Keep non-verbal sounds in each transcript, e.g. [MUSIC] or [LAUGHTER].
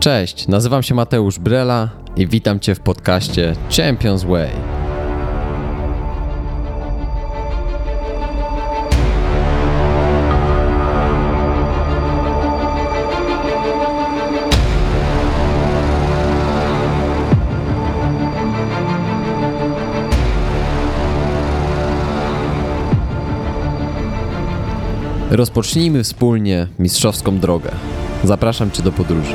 Cześć, nazywam się Mateusz Brela i witam Cię w podcaście Champions Way. Rozpocznijmy wspólnie mistrzowską drogę. Zapraszam Cię do podróży.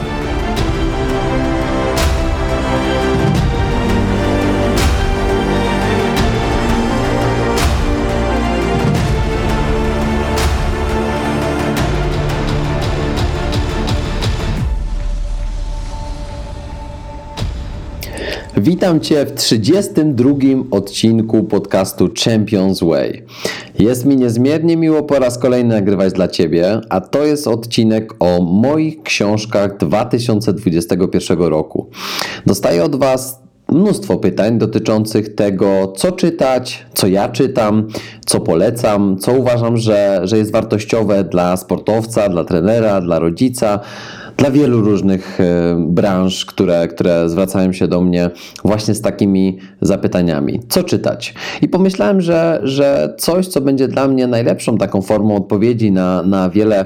Witam Cię w 32 odcinku podcastu Champions Way. Jest mi niezmiernie miło po raz kolejny nagrywać dla Ciebie, a to jest odcinek o moich książkach 2021 roku. Dostaję od Was mnóstwo pytań dotyczących tego, co czytać, co ja czytam, co polecam, co uważam, że, że jest wartościowe dla sportowca, dla trenera, dla rodzica dla wielu różnych e, branż, które, które zwracają się do mnie właśnie z takimi zapytaniami. Co czytać? I pomyślałem, że, że coś, co będzie dla mnie najlepszą taką formą odpowiedzi na, na wiele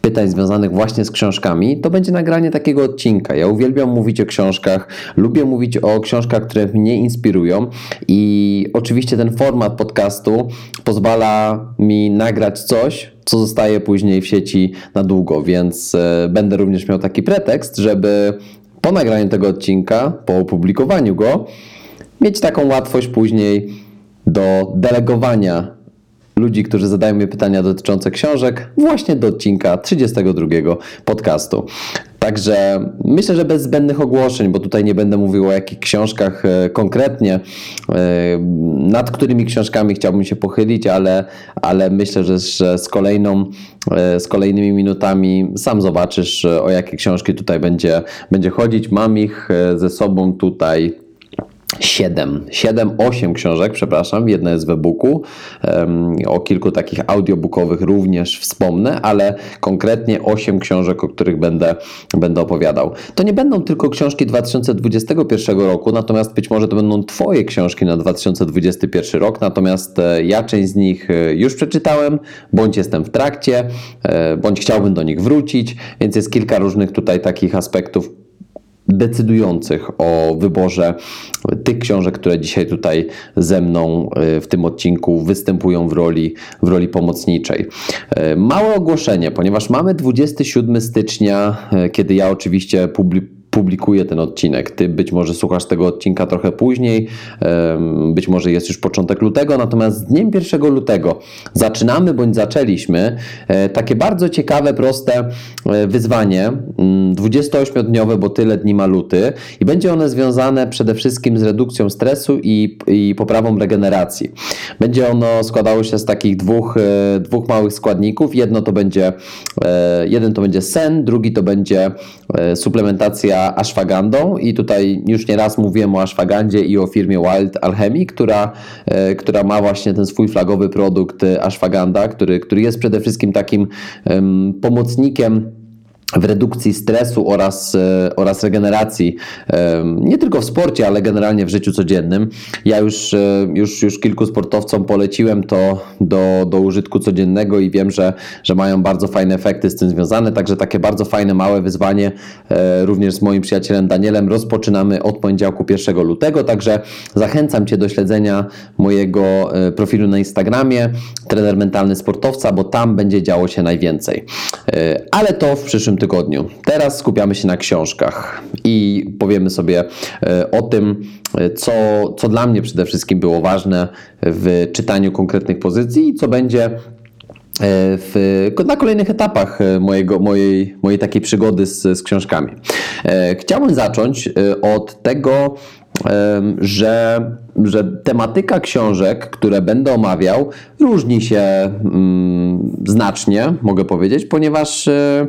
pytań związanych właśnie z książkami, to będzie nagranie takiego odcinka. Ja uwielbiam mówić o książkach, lubię mówić o książkach, które mnie inspirują i oczywiście ten format podcastu pozwala mi nagrać coś, co zostaje później w sieci na długo, więc e, będę również miał taki pretekst, żeby po nagraniu tego odcinka, po opublikowaniu go, mieć taką łatwość później do delegowania ludzi, którzy zadają mi pytania dotyczące książek, właśnie do odcinka 32 podcastu. Także myślę, że bez zbędnych ogłoszeń, bo tutaj nie będę mówił o jakich książkach e, konkretnie, e, nad którymi książkami chciałbym się pochylić, ale, ale myślę, że, z, kolejną, e, z kolejnymi minutami sam zobaczysz, o jakie książki tutaj będzie, będzie chodzić. Mam ich ze sobą tutaj 7, 7, 8 książek, przepraszam, jedna jest w e-booku, o kilku takich audiobookowych również wspomnę, ale konkretnie 8 książek, o których będę, będę opowiadał. To nie będą tylko książki 2021 roku, natomiast być może to będą Twoje książki na 2021 rok, natomiast e, ja część z nich e, już przeczytałem, bądź jestem w trakcie, e, bądź chciałbym do nich wrócić, więc jest kilka różnych tutaj takich aspektów, decydujących o wyborze tych książek, które dzisiaj tutaj ze mną e, w tym odcinku występują w roli, w roli pomocniczej. E, małe ogłoszenie, ponieważ mamy 27 stycznia, e, kiedy ja oczywiście publikuję publikuję ten odcinek. Ty być może słuchasz tego odcinka trochę później, być może jest już początek lutego, natomiast z dniem 1 lutego zaczynamy bądź zaczęliśmy e, takie bardzo ciekawe, proste e, wyzwanie, 28-dniowe, mm, bo tyle dni ma luty i będzie one związane przede wszystkim z redukcją stresu i, i poprawą regeneracji. Będzie ono składało się z takich dwóch, e, dwóch małych składników. Jedno to będzie, jeden to będzie sen, drugi to będzie suplementacja ashwagandą i tutaj już nieraz mówiłem o ashwagandzie i o firmie Wild Alchemy, która, e, która ma właśnie ten swój flagowy produkt e, ashwaganda, który, który jest przede wszystkim takim pomocnikiem w redukcji stresu oraz, e, oraz regeneracji, nie tylko w sporcie, ale generalnie w życiu codziennym. Ja już, e, już, już kilku sportowcom poleciłem to do, do użytku codziennego i wiem, że, że mają bardzo fajne efekty z tym związane, także takie bardzo fajne, małe wyzwanie e, również z moim przyjacielem Danielem rozpoczynamy od poniedziałku 1 lutego, także zachęcam Cię do śledzenia mojego profilu na Instagramie, trener mentalny sportowca, bo tam będzie działo się najwięcej. Ale to w przyszłym przyszłym tygodniu. Teraz skupiamy się na książkach i powiemy sobie e, o tym, e, co, co dla mnie przede wszystkim było ważne w czytaniu konkretnych pozycji i co będzie e, w, na kolejnych etapach mojego, mojej, mojej takiej przygody z, z książkami. Chciałbym zacząć od tego, że że tematyka książek, które będę omawiał, różni się mm, znacznie, mogę powiedzieć, ponieważ e,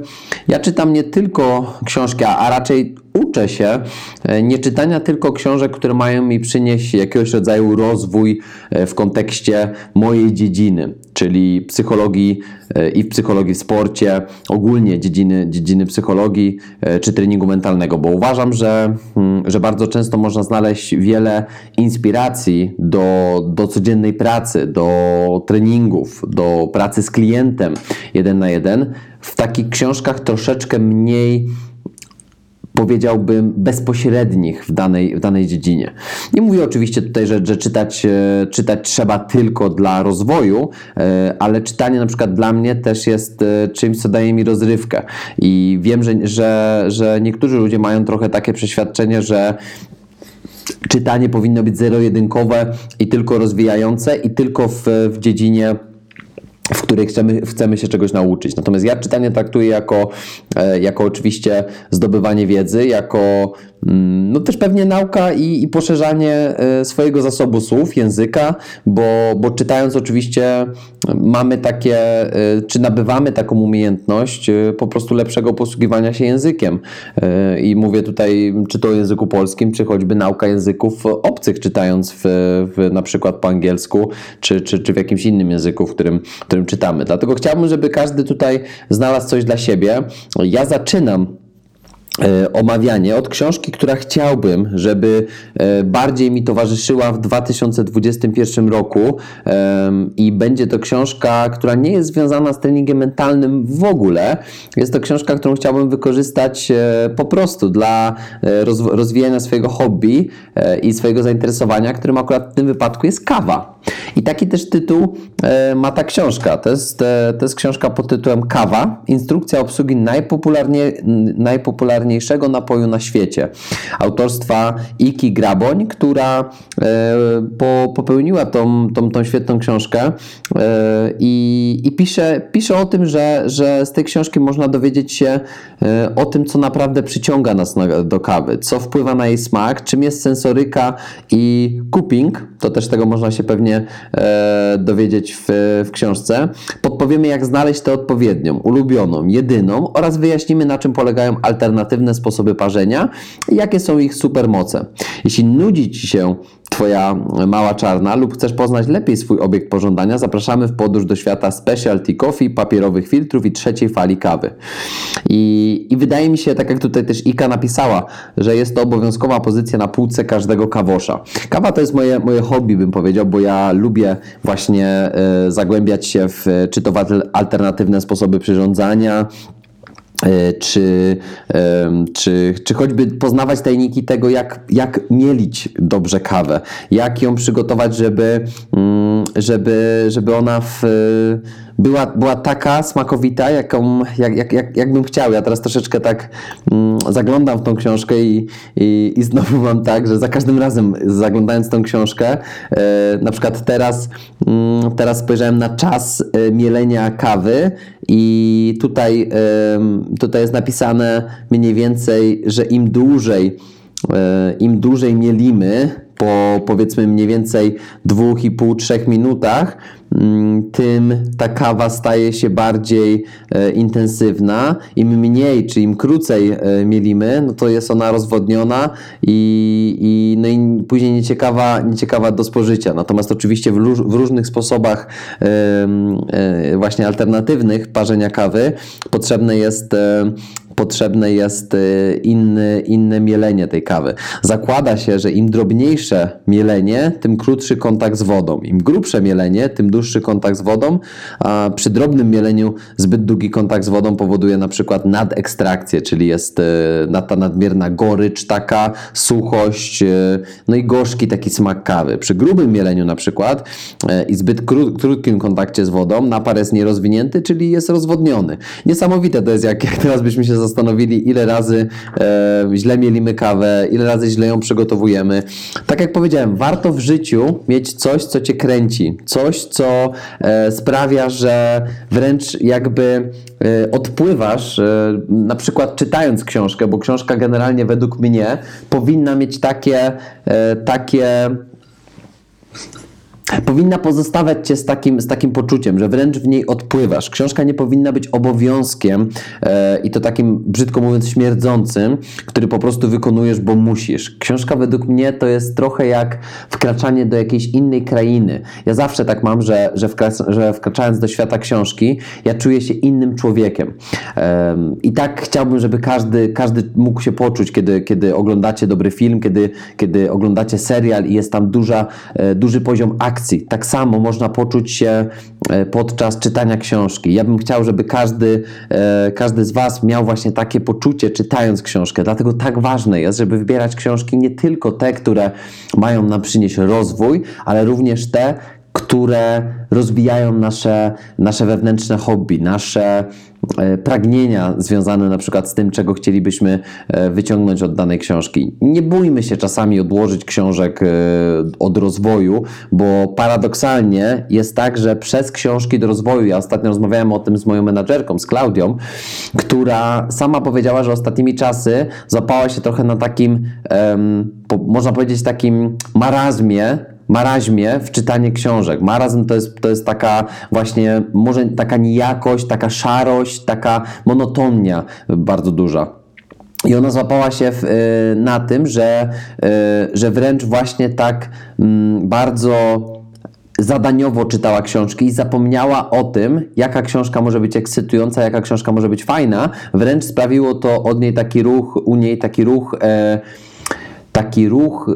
ja czytam nie tylko książki, a raczej uczę się e, nie czytania tylko książek, które mają mi przynieść jakiegoś rodzaju rozwój e, w kontekście mojej dziedziny, czyli psychologii i w psychologii w sporcie, ogólnie dziedziny, dziedziny psychologii czy treningu mentalnego, bo uważam, że, mm, że bardzo często można znaleźć wiele inspiracji do, do codziennej pracy, do treningów, do pracy z klientem jeden na jeden w takich książkach troszeczkę mniej powiedziałbym, bezpośrednich w danej, w danej dziedzinie. Nie mówię oczywiście tutaj, że, że czytać, e, czytać trzeba tylko dla rozwoju, e, ale czytanie na przykład dla mnie też jest e, czymś, co daje mi rozrywkę. I wiem, że, że, że niektórzy ludzie mają trochę takie przeświadczenie, że czytanie powinno być zero-jedynkowe i tylko rozwijające i tylko w, w dziedzinie w której chcemy, chcemy się czegoś nauczyć. Natomiast ja czytanie traktuję jako, jako oczywiście zdobywanie wiedzy, jako no też pewnie nauka i, i poszerzanie e, swojego zasobu słów, języka, bo, bo czytając oczywiście mamy takie, e, czy nabywamy taką umiejętność e, po prostu lepszego posługiwania się językiem. I mówię tutaj czy to o języku polskim, czy choćby nauka języków obcych, czytając w, w na przykład po angielsku, czy, czy, czy w jakimś innym języku, w którym, w którym czytamy. Dlatego chciałbym, żeby każdy tutaj znalazł coś dla siebie. Ja zaczynam omawianie od książki, która chciałbym, żeby e, bardziej mi towarzyszyła w 2021 roku i będzie to książka, która nie jest związana z treningiem mentalnym w ogóle. Jest to książka, którą chciałbym wykorzystać e, po prostu dla rozwijania swojego hobby i swojego zainteresowania, którym akurat w tym wypadku jest kawa. I taki też tytuł ma ta książka. To jest, to jest książka pod tytułem Kawa. Instrukcja obsługi najpopularniej, najpopularniejszej najpopularniejszego napoju na świecie. Autorstwa Iki Graboń, która e, po, popełniła tą, tą, tą świetną książkę e, i, i pisze, pisze o tym, że, że z tej książki można dowiedzieć się e, o tym, co naprawdę przyciąga nas na, do kawy, co wpływa na jej smak, czym jest sensoryka i cupping, to też tego można się pewnie dowiedzieć w, w książce. Podpowiemy, jak znaleźć tę odpowiednią, ulubioną, jedyną oraz wyjaśnimy, na czym polegają alternatywy alternatywne sposoby parzenia i jakie są ich supermoce. Jeśli nudzi Ci się Twoja mała czarna lub chcesz poznać lepiej swój obiekt pożądania, zapraszamy w podróż do świata specialty coffee, papierowych filtrów i trzeciej fali kawy. I, I wydaje mi się, tak jak tutaj też Ika napisała, że jest to obowiązkowa pozycja na półce każdego kawosza. Kawa to jest moje, moje hobby, bym powiedział, bo ja lubię właśnie y, zagłębiać się w czy to w alternatywne sposoby przyrządzania, czy, czy, czy choćby poznawać tajniki tego, jak, jak mielić dobrze kawę, jak ją przygotować, żeby, mm, żeby, żeby ona w była, była taka smakowita, jaką, jak, jak, jak, jak bym chciał. Ja teraz troszeczkę tak mm, zaglądam w tą książkę i, i, i znowu [LAUGHS] mam tak, że za każdym razem zaglądając tą książkę, e, na przykład teraz, mm, teraz spojrzałem na czas e, mielenia kawy i tutaj, tutaj jest napisane mniej więcej, że im dłużej e, im dłużej mielimy, po powiedzmy mniej więcej 2,5-3 minutach, mm, tym ta kawa staje się bardziej e, intensywna. Im mniej, czy im krócej e, mielimy, no to jest ona rozwodniona i, i, no i później nieciekawa, nieciekawa do spożycia. Natomiast oczywiście w, w różnych sposobach e, właśnie alternatywnych parzenia kawy potrzebne jest potrzebne jest y, inny, inne mielenie tej kawy. Zakłada się, że im drobniejsze mielenie, tym krótszy kontakt z wodą. Im grubsze mielenie, tym dłuższy kontakt z wodą, a przy drobnym mieleniu zbyt długi kontakt z wodą powoduje na przykład nadekstrakcję, czyli jest y, ta nadmierna gorycz taka, suchość, y, no i gorzki taki smak kawy. Przy grubym mieleniu na przykład i zbyt krótkim kontakcie z wodą napar jest nierozwinięty, czyli jest rozwodniony. Niesamowite to jest, jak, jak teraz byśmy się zastanowili, ile razy e, źle mielimy kawę, ile razy źle ją przygotowujemy. Tak jak powiedziałem, warto w życiu mieć coś, co cię kręci, coś, co e, sprawia, że wręcz jakby e, odpływasz, e, na przykład czytając książkę, bo książka generalnie według mnie powinna mieć takie, e, takie powinna pozostawiać cię z takim, z takim poczuciem, że wręcz w niej odpływasz. Książka nie powinna być obowiązkiem e, i to takim, brzydko mówiąc, śmierdzącym, który po prostu wykonujesz, bo musisz. Książka według mnie to jest trochę jak wkraczanie do jakiejś innej krainy. Ja zawsze tak mam, że, że, wkra- że wkraczając do świata książki, ja czuję się innym człowiekiem. E, I tak chciałbym, żeby każdy, każdy mógł się poczuć, kiedy, kiedy oglądacie dobry film, kiedy, kiedy oglądacie serial i jest tam duża, e, duży poziom akcji akcji. Tak samo można poczuć się e, podczas czytania książki. Ja bym chciał, żeby każdy, e, każdy z Was miał właśnie takie poczucie czytając książkę. Dlatego tak ważne jest, żeby wybierać książki nie tylko te, które mają nam przynieść rozwój, ale również te, które rozwijają nasze, nasze wewnętrzne hobby, nasze pragnienia związane na przykład z tym, czego chcielibyśmy e, wyciągnąć od danej książki. Nie bójmy się czasami odłożyć książek e, od rozwoju, bo paradoksalnie jest tak, że przez książki do rozwoju, ja ostatnio rozmawiałem o tym z moją menadżerką, z Klaudią, która sama powiedziała, że ostatnimi czasy zapała się trochę na takim, można powiedzieć, takim marazmie, maraźmie w czytanie książek. Marazm to jest, to jest taka właśnie, może taka nijakość, taka szarość, taka monotonia bardzo duża. I ona złapała się w, y, na tym, że, y, że wręcz właśnie tak mm, bardzo zadaniowo czytała książki i zapomniała o tym, jaka książka może być ekscytująca, jaka książka może być fajna. Wręcz sprawiło to od niej taki ruch, u niej taki ruch, e, taki ruch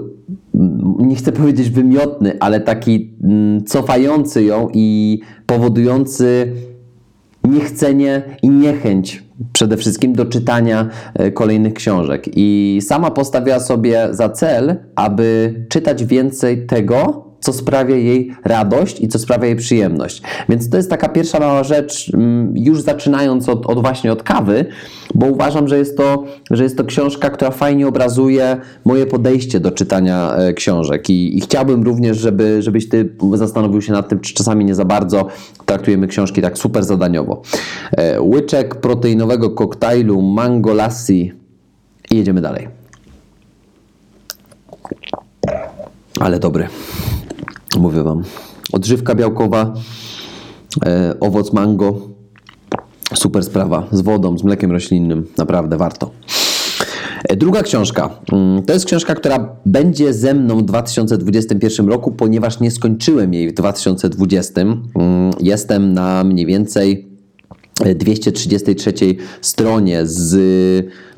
nie chcę powiedzieć wymiotny, ale taki mm, cofający ją i powodujący niechcenie i niechęć przede wszystkim do czytania e, kolejnych książek. I sama postawiła sobie za cel, aby czytać więcej tego, co sprawia jej radość i co sprawia jej przyjemność. Więc to jest taka pierwsza mała rzecz, mm, już zaczynając od, od właśnie od kawy, bo uważam, że jest, to, że jest to książka, która fajnie obrazuje moje podejście do czytania e, książek i, i chciałbym również, żeby, żebyś ty zastanowił się nad tym, czy czasami nie za bardzo traktujemy książki tak super zadaniowo. E, łyczek proteinowego koktajlu Mango Lassi i jedziemy dalej. Ale dobry. Mówię Wam. Odżywka białkowa, e, owoc mango, super sprawa. Z wodą, z mlekiem roślinnym. Naprawdę warto. E, druga książka. Mm, to jest książka, która będzie ze mną w 2021 roku, ponieważ nie skończyłem jej w 2020. Mm, jestem na mniej więcej 233 stronie z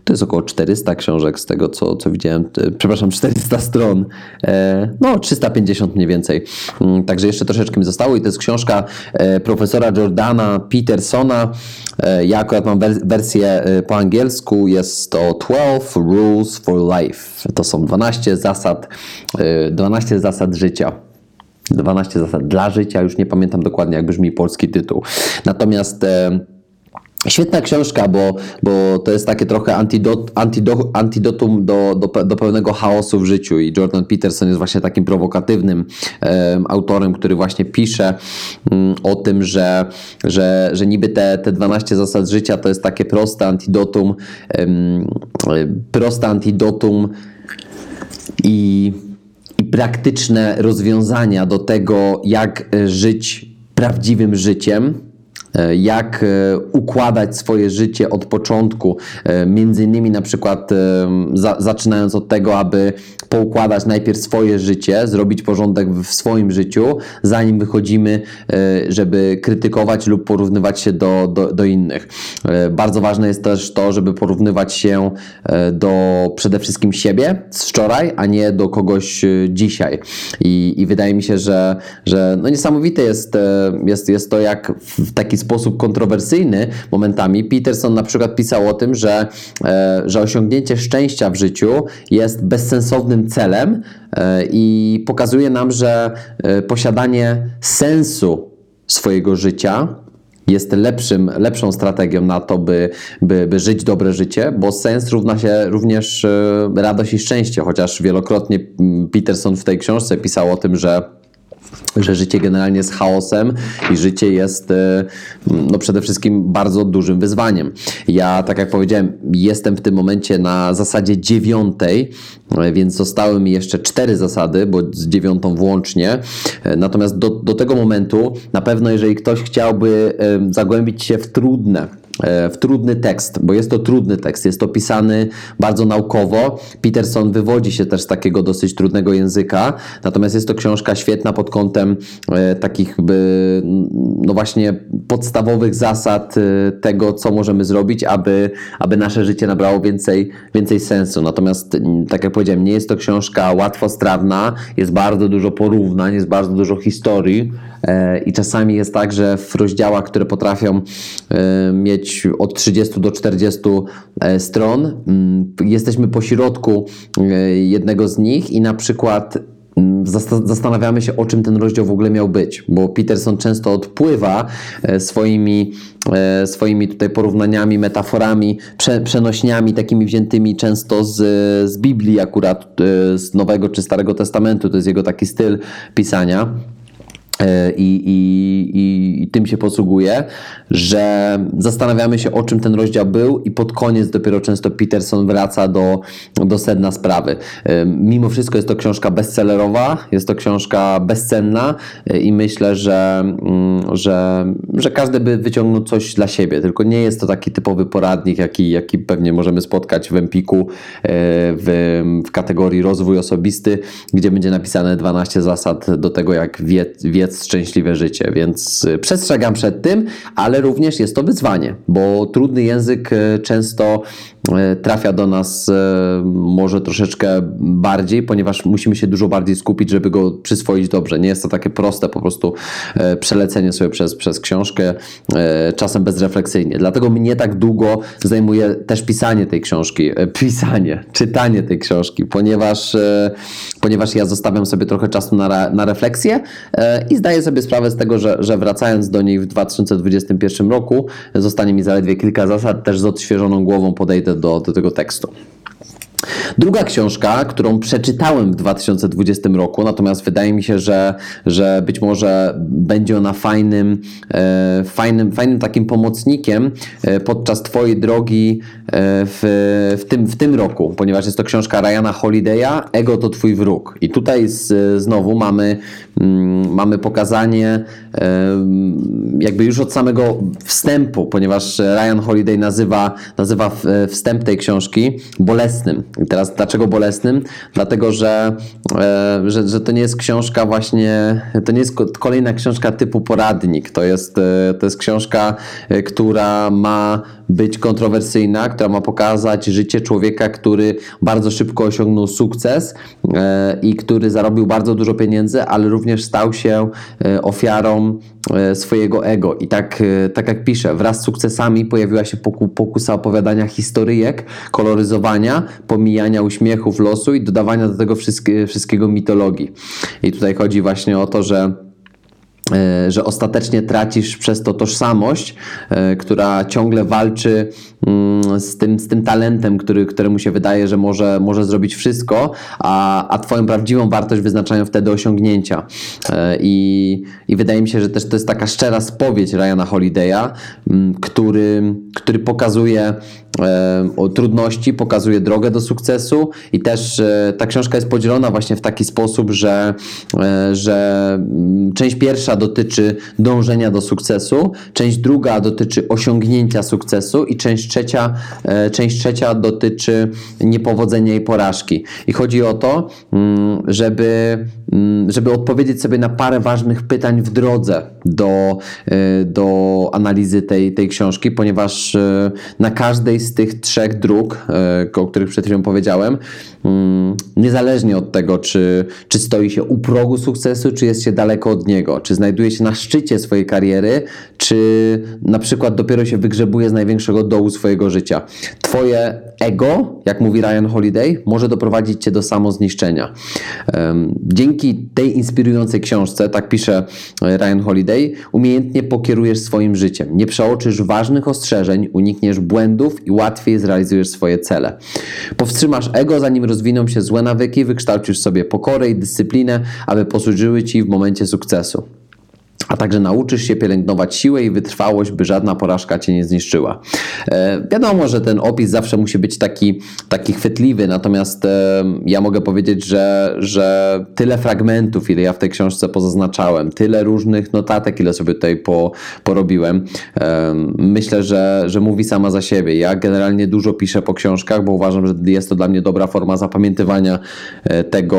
to jest około 400 książek z tego, co, co widziałem. Przepraszam, [LAUGHS] 400 stron. E, no, 350 mniej więcej. Mm, także jeszcze troszeczkę mi zostało i to jest książka e, profesora Jordana Petersona. E, ja akurat mam wersję po angielsku. Jest to 12 Rules for Life. To są 12 zasad, 12 zasad życia. 12 zasad dla życia, już nie pamiętam dokładnie, jak brzmi polski tytuł. Natomiast Świetna książka, bo, bo to jest takie trochę antidot, antidot, antidotum do, do, do pełnego chaosu w życiu i Jordan Peterson jest właśnie takim prowokatywnym um, autorem, który właśnie pisze um, o tym, że, że, że niby te, te 12 zasad życia to jest takie proste antidotum, um, proste antidotum i, i praktyczne rozwiązania do tego, jak żyć prawdziwym życiem jak e, układać swoje życie od początku, e, między innymi na przykład za, zaczynając od tego, aby poukładać najpierw swoje życie, zrobić porządek w swoim życiu, zanim wychodzimy, żeby krytykować lub porównywać się do, do, do innych. Bardzo ważne jest też to, żeby porównywać się do przede wszystkim siebie z wczoraj, a nie do kogoś dzisiaj. I, i wydaje mi się, że, że no niesamowite jest, jest, jest to, jak w taki sposób kontrowersyjny momentami. Peterson na przykład pisał o tym, że, e, że osiągnięcie szczęścia w życiu jest bezsensownym celem e, i pokazuje nam, że e, posiadanie sensu swojego życia jest lepszym, lepszą strategią na to, by, by, by żyć dobre życie, bo sens równa się również radość i szczęście, chociaż wielokrotnie mm, Peterson w tej książce pisał o tym, że że życie generalnie jest chaosem i życie jest e, no przede wszystkim bardzo dużym wyzwaniem. Ja, tak jak powiedziałem, jestem w tym momencie na zasadzie dziewiątej, więc zostały mi jeszcze cztery zasady, bo z dziewiątą włącznie. E, natomiast do, do tego momentu na pewno, jeżeli ktoś chciałby zagłębić się w trudne, E, w trudny tekst, bo jest to trudny tekst, jest to pisany bardzo naukowo. Peterson wywodzi się też z takiego dosyć trudnego języka, natomiast jest to książka świetna pod kątem e, takich, no właśnie, podstawowych zasad e, tego, co możemy zrobić, aby, aby nasze życie nabrało więcej, więcej sensu. Natomiast, tak jak powiedziałem, nie jest to książka łatwostrawna, jest bardzo dużo porównań, jest bardzo dużo historii i czasami jest tak, że w rozdziałach, które potrafią mieć mieć od 30 do 40 e, stron. Jesteśmy po środku e, jednego z nich i na przykład zastanawiamy się, o czym ten rozdział w ogóle miał być, bo Peterson często odpływa e, swoimi, swoimi tutaj porównaniami, metaforami, prze, przenośniami takimi wziętymi często z, z Biblii akurat, z Nowego czy Starego Testamentu, to jest jego taki styl pisania. E, I, i, I, tym się posługuje, że zastanawiamy się, o czym ten rozdział był, i pod koniec dopiero często Peterson wraca do, do sedna sprawy. E, mimo wszystko jest to książka bestsellerowa, jest to książka bezcenna e, i myślę, że, mm, że, że każdy by wyciągnął coś dla siebie. Tylko nie jest to taki typowy poradnik, jaki, jaki pewnie możemy spotkać w Empiku w, w kategorii rozwój osobisty, gdzie będzie napisane 12 zasad do tego, jak wiec, szczęśliwe życie, więc y, przestrzegam przed tym, ale również jest to wyzwanie, bo trudny język y, często y, trafia do nas może troszeczkę bardziej, ponieważ musimy się dużo bardziej skupić, żeby go przyswoić dobrze. Nie jest to takie proste po prostu przelecenie sobie przez, przez książkę, czasem bezrefleksyjnie. Dlatego mnie tak długo zajmuje też pisanie tej książki, pisanie, czytanie tej książki, ponieważ, ponieważ ja zostawiam sobie trochę czasu na, na refleksję i zdaję sobie sprawę z tego, że, że wracając do niej w 2021 roku, zostanie mi zaledwie kilka zasad, też z odświeżoną głową podejdę do, do tego tekstu. Druga książka, którą przeczytałem w 2020 roku, natomiast wydaje mi się, że, że być może będzie ona fajnym, e, fajnym, fajnym takim pomocnikiem e, podczas Twojej drogi e, w, w, tym, w tym roku, ponieważ jest to książka Ryana Holiday'a Ego to Twój wróg. I tutaj z, znowu mamy, mamy pokazanie jakby już od samego wstępu, ponieważ Ryan Holiday nazywa, nazywa wstęp tej książki bolesnym. I teraz dlaczego bolesnym? Dlatego, że, e, że, że to nie jest książka właśnie, to nie jest kolejna książka typu poradnik. To jest, e, to jest książka, e, która ma być kontrowersyjna, która ma pokazać życie człowieka, który bardzo szybko osiągnął sukces i który zarobił bardzo dużo pieniędzy, ale również stał się ofiarą swojego ego. I tak, tak jak pisze, wraz z sukcesami pojawiła się pokusa opowiadania historyjek, koloryzowania, pomijania uśmiechów losu i dodawania do tego wszystkiego mitologii. I tutaj chodzi właśnie o to, że e, że ostatecznie tracisz przez to tożsamość, e, która ciągle walczy mm, z tym, z tym talentem, który, któremu się wydaje, że może, może zrobić wszystko, a, a Twoją prawdziwą wartość wyznaczają wtedy osiągnięcia. E, I, I wydaje mi się, że też to jest taka szczera spowiedź Ryana Holiday'a, mm, który, który pokazuje o trudności, pokazuje drogę do sukcesu i też e, ta książka jest podzielona właśnie w taki sposób, że, e, że mm, część pierwsza dotyczy dążenia do sukcesu, część druga dotyczy osiągnięcia sukcesu i część trzecia, e, część trzecia dotyczy niepowodzenia i porażki. I chodzi o to, mm, żeby, mm, żeby odpowiedzieć sobie na parę ważnych pytań w drodze do, do analizy tej, tej książki, ponieważ na każdej z tych trzech dróg, e, o których przed chwilą powiedziałem, mm, niezależnie od tego, czy, czy stoi się u progu sukcesu, czy jest się daleko od niego, czy znajduje się na szczycie swojej kariery, czy na przykład dopiero się wygrzebuje z największego dołu swojego życia. Twoje ego, jak mówi Ryan Holiday, może doprowadzić Cię do samozniszczenia. Dzięki tej inspirującej książce, tak pisze Ryan Holiday, umiejętnie pokierujesz swoim życiem. Nie przeoczysz ważnych ostrzeżeń, unikniesz błędów i łatwiej zrealizujesz swoje cele. Powstrzymasz ego, zanim rozwiną się złe nawyki, wykształcisz sobie pokorę i dyscyplinę, aby posłużyły Ci w momencie sukcesu a także nauczysz się pielęgnować siłę i wytrwałość, by żadna porażka cię nie zniszczyła. E, wiadomo, że ten opis zawsze musi być taki, taki chwytliwy, natomiast e, ja mogę powiedzieć, że, że tyle fragmentów, ile ja w tej książce pozaznaczałem, tyle różnych notatek, ile sobie tutaj po, porobiłem, e, myślę, że, że mówi sama za siebie. Ja generalnie dużo piszę po książkach, bo uważam, że jest to dla mnie dobra forma zapamiętywania e, tego,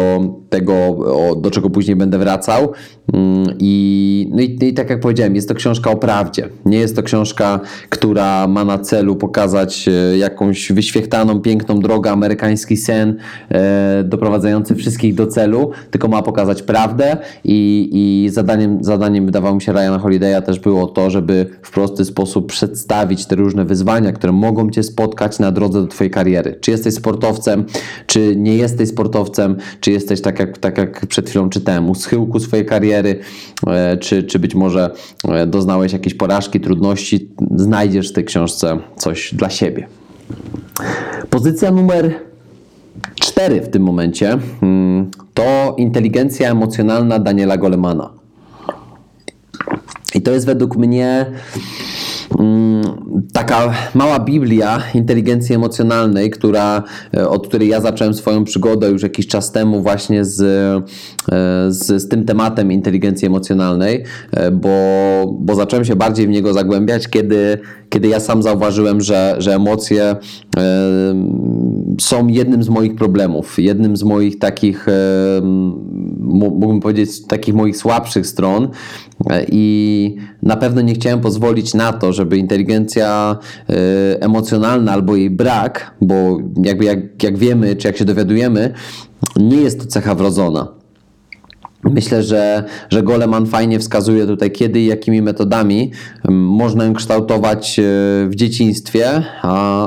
tego do czego później będę wracał. Mm, I, no i, i, tak jak powiedziałem, jest to książka o prawdzie. Nie jest to książka, która ma na celu pokazać e, jakąś wyświechtaną, piękną drogę, amerykański sen e, doprowadzający wszystkich do celu, tylko ma pokazać prawdę i, i zadaniem, zadaniem wydawało mi się Ryana Holiday'a też było to, żeby w prosty sposób przedstawić te różne wyzwania, które mogą Cię spotkać na drodze do Twojej kariery. Czy jesteś sportowcem, czy nie jesteś sportowcem, czy jesteś tak jak, tak jak przed chwilą czytałem, u schyłku swojej kariery, e, czy, czy być może e, doznałeś jakiejś porażki, trudności, znajdziesz w tej książce coś dla siebie. Pozycja numer cztery w tym momencie hmm, to inteligencja emocjonalna Daniela Golemana. I to jest według mnie mm, taka mała Biblia inteligencji emocjonalnej, która, e, od której ja zacząłem swoją przygodę już jakiś czas temu właśnie z, e, z, z tym tematem inteligencji emocjonalnej, e, bo, bo zacząłem się bardziej w niego zagłębiać, kiedy, kiedy ja sam zauważyłem, że, że emocje są jednym z moich problemów, jednym z moich takich, mógłbym powiedzieć, takich moich słabszych stron i na pewno nie chciałem pozwolić na to, żeby inteligencja emocjonalna albo jej brak, bo jakby jak, jak wiemy, czy jak się dowiadujemy, nie jest to cecha wrodzona. Myślę, że, że Goleman fajnie wskazuje tutaj, kiedy i jakimi metodami można ją kształtować e, w dzieciństwie,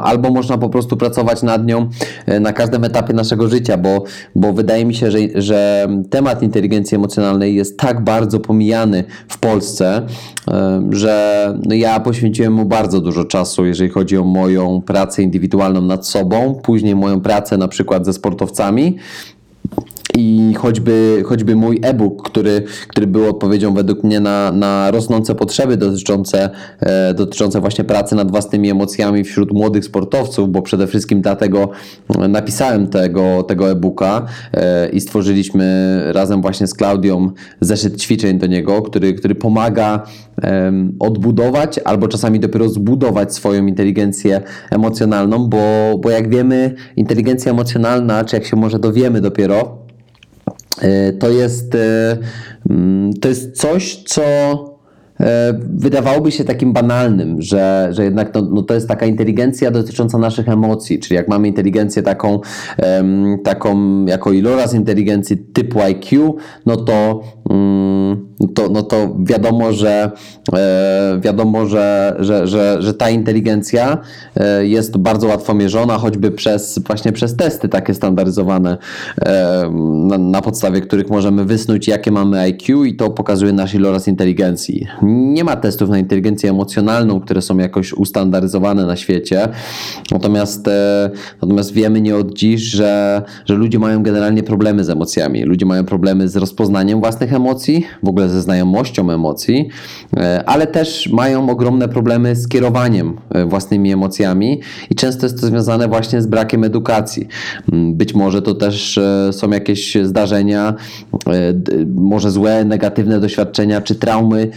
albo można po prostu pracować nad nią e, na każdym etapie naszego życia, bo, bo wydaje mi się, że, że temat inteligencji emocjonalnej jest tak bardzo pomijany w Polsce, e, że no ja poświęciłem mu bardzo dużo czasu, jeżeli chodzi o moją pracę indywidualną nad sobą, później moją pracę na przykład ze sportowcami i choćby, choćby mój e-book, który, który był odpowiedzią według mnie na, na rosnące potrzeby dotyczące, e, dotyczące właśnie pracy nad własnymi emocjami wśród młodych sportowców, bo przede wszystkim dlatego napisałem tego, tego e-booka e, i stworzyliśmy razem właśnie z Klaudią zeszyt ćwiczeń do niego, który, który pomaga e, odbudować albo czasami dopiero zbudować swoją inteligencję emocjonalną, bo, bo jak wiemy, inteligencja emocjonalna, czy jak się może dowiemy dopiero, E, to jest, e, mm, to jest coś, co e, wydawałoby się takim banalnym, że, że jednak no, no to jest taka inteligencja dotycząca naszych emocji, czyli jak mamy inteligencję taką, taką jako iloraz inteligencji typu IQ, no to no to, no to wiadomo, że e, wiadomo, że, że, że, że ta inteligencja e, jest bardzo łatwo mierzona, choćby przez właśnie przez testy takie standaryzowane, e, na, na, podstawie których możemy wysnuć, jakie mamy IQ i to pokazuje nasz iloraz inteligencji. Nie ma testów na inteligencję emocjonalną, które są jakoś ustandaryzowane na świecie. Natomiast, natomiast wiemy nie od dziś, że, że ludzie mają generalnie problemy z emocjami. Ludzie mają problemy z rozpoznaniem własnych emocji, w ogóle ze znajomością emocji, e, ale też mają ogromne problemy z kierowaniem e, własnymi emocjami i często jest to związane właśnie z brakiem edukacji. Mm, być może to też e, są jakieś zdarzenia, może złe, negatywne doświadczenia czy traumy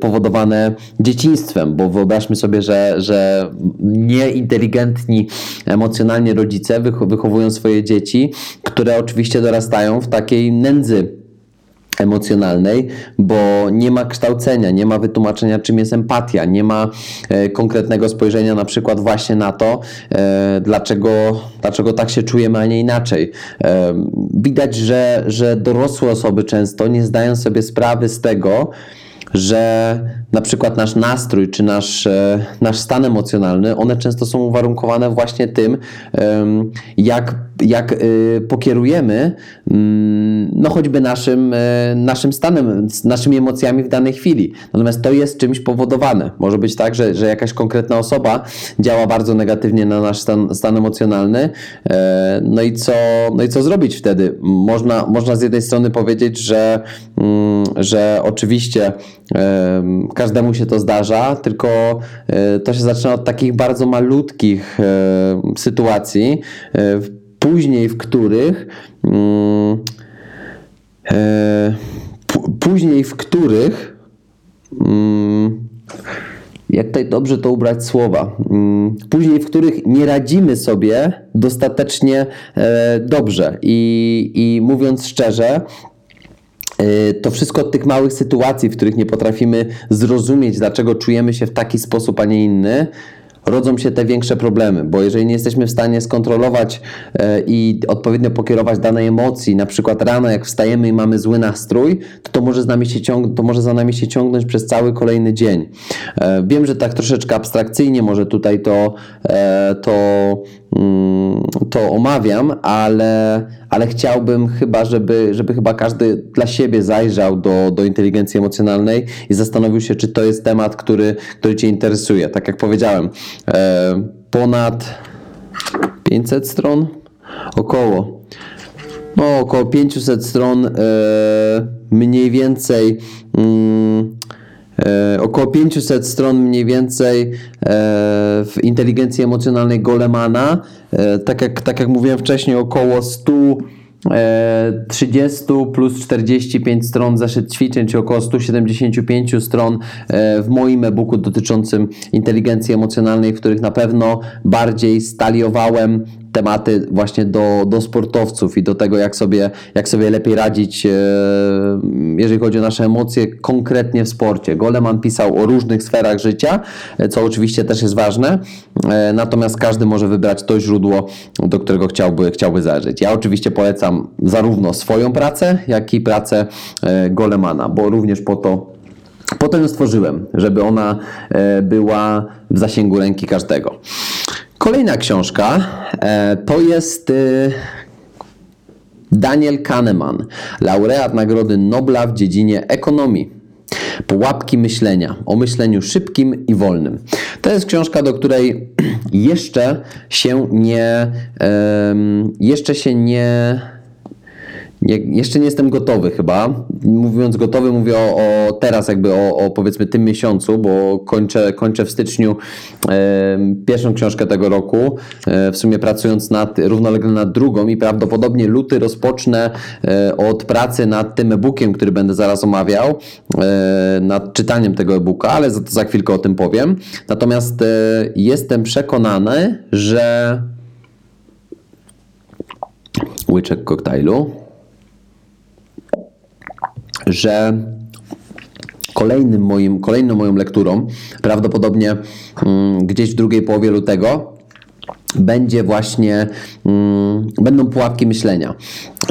powodowane dzieciństwem, bo wyobraźmy sobie, że, że nieinteligentni emocjonalnie rodzice wychowują swoje dzieci, które oczywiście dorastają w takiej nędzy emocjonalnej, bo nie ma kształcenia, nie ma wytłumaczenia, czym jest empatia, nie ma e, konkretnego spojrzenia na przykład właśnie na to, e, dlaczego, dlaczego tak się czujemy, a nie inaczej. E, widać, że, że dorosłe osoby często nie zdają sobie sprawy z tego, że na przykład nasz nastrój czy nasz, e, nasz stan emocjonalny, one często są uwarunkowane właśnie tym, jak, jak y, pokierujemy mm, no choćby naszym, e, naszym stanem, naszymi emocjami w danej chwili. Natomiast to jest czymś powodowane. Może być tak, że, że jakaś konkretna osoba działa bardzo negatywnie na nasz stan, stan emocjonalny. E, No i, co, no i co zrobić wtedy? Można, można z jednej strony powiedzieć, że, mm, że oczywiście każdemu się to zdarza, tylko e, to się zaczyna od takich bardzo malutkich e, sytuacji, e, później w których mm, później w których mm, jak tutaj dobrze to ubrać słowa, mm, później w których nie radzimy sobie dostatecznie dobrze. I, i mówiąc szczerze, to wszystko od tych małych sytuacji, w których nie potrafimy zrozumieć, dlaczego czujemy się w taki sposób, a nie inny, rodzą się te większe problemy, bo jeżeli nie jesteśmy w stanie skontrolować e, i odpowiednio pokierować danej emocji, na przykład rano jak wstajemy i mamy zły nastrój, to to może, z nami się ciąg- to może za nami się ciągnąć przez cały kolejny dzień. E, Wiem, że tak troszeczkę abstrakcyjnie może tutaj to, to, mm, to omawiam, ale, ale chciałbym chyba, żeby, żeby chyba każdy dla siebie zajrzał do, do inteligencji emocjonalnej i zastanowił się, czy to jest temat, który, który Cię interesuje. Tak jak powiedziałem, e, ponad 500 stron? Około. No, około 500 stron, e, mniej więcej. Mm, około 500 stron mniej więcej e, w inteligencji emocjonalnej Golemana. E, tak, jak, tak jak mówiłem wcześniej, około 100. e, 30 plus 45 stron zeszyt ćwiczeń, czy około 175 stron e, w moim e-booku dotyczącym inteligencji emocjonalnej, w których na pewno bardziej staliowałem tematy właśnie do, do sportowców i do tego, jak sobie, jak sobie lepiej radzić, e, jeżeli chodzi o nasze emocje, konkretnie w sporcie. Goleman pisał o różnych sferach życia, e, co oczywiście też jest ważne, e, natomiast każdy może wybrać to źródło, do którego chciałby, chciałby zajrzeć. Ja oczywiście polecam zarówno swoją pracę, jak i pracę Golemana, bo również po to po to ją stworzyłem, żeby ona była w zasięgu ręki każdego. Kolejna książka to jest e, Daniel Kahneman, laureat Nagrody Nobla w dziedzinie ekonomii. Pułapki myślenia, o myśleniu szybkim i wolnym. To jest książka, do której [CLEARS THROAT] jeszcze się nie, jeszcze się nie, jeszcze nie jestem gotowy chyba. Mówiąc gotowy, mówię o, o teraz jakby o, o powiedzmy tym miesiącu, bo kończę, kończę w styczniu e, pierwszą książkę tego roku, e, w sumie pracując nad, równolegle nad drugą i prawdopodobnie luty rozpocznę e, od pracy nad tym e-bookiem, który będę zaraz omawiał, e, nad czytaniem tego e-booka, ale za, za chwilkę o tym powiem. Natomiast e, jestem przekonany, że łyczek koktajlu że kolejnym moim, kolejną moją lekturą, prawdopodobnie mm, gdzieś w drugiej połowie lutego, będzie właśnie, mm, będą pułapki myślenia.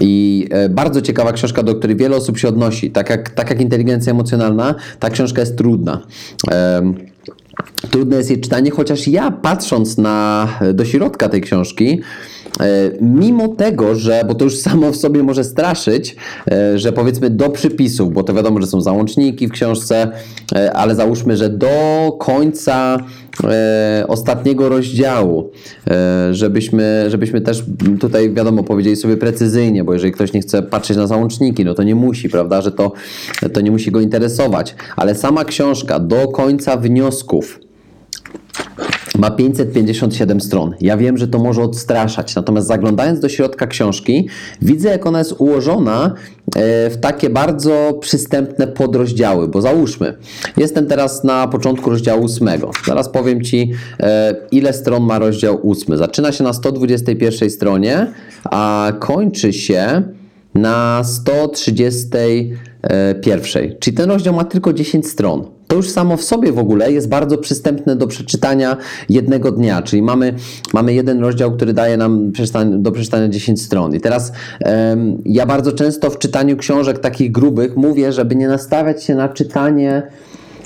I e, bardzo ciekawa książka, do której wiele osób się odnosi. Tak jak, tak jak inteligencja emocjonalna, ta książka jest trudna. Trudne jest jej czytanie, chociaż ja patrząc na, do środka tej książki, mimo tego, że, bo to już samo w sobie może straszyć, e, że powiedzmy do przypisów, bo to wiadomo, że są załączniki w książce, e, ale załóżmy, że do końca e, ostatniego rozdziału, e, żebyśmy, żebyśmy też tutaj, wiadomo, powiedzieli sobie precyzyjnie, bo jeżeli ktoś nie chce patrzeć na załączniki, no to nie musi, prawda, że to, to nie musi go interesować, ale sama książka do końca wniosków ma 557 stron. Ja wiem, że to może odstraszać, natomiast zaglądając do środka książki, widzę, jak ona jest ułożona e, w takie bardzo przystępne podrozdziały, bo załóżmy, jestem teraz na początku rozdziału 8. Zaraz powiem Ci, e, ile stron ma rozdział 8. Zaczyna się na 121 stronie, a kończy się na 131. Czyli ten rozdział ma tylko 10 stron. To już samo w sobie w ogóle jest bardzo przystępne do przeczytania jednego dnia, czyli mamy, mamy jeden rozdział, który daje nam do przeczytania 10 stron. I teraz em, ja bardzo często w czytaniu książek takich grubych mówię, żeby nie nastawiać się na czytanie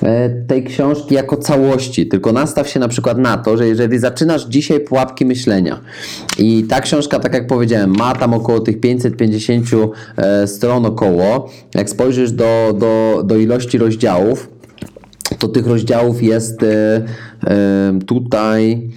e, tej książki jako całości, tylko nastaw się na przykład na to, że jeżeli zaczynasz dzisiaj pułapki myślenia i ta książka, tak jak powiedziałem, ma tam około tych 550 e, stron około, jak spojrzysz do, do, do ilości rozdziałów, to tych rozdziałów jest e, tutaj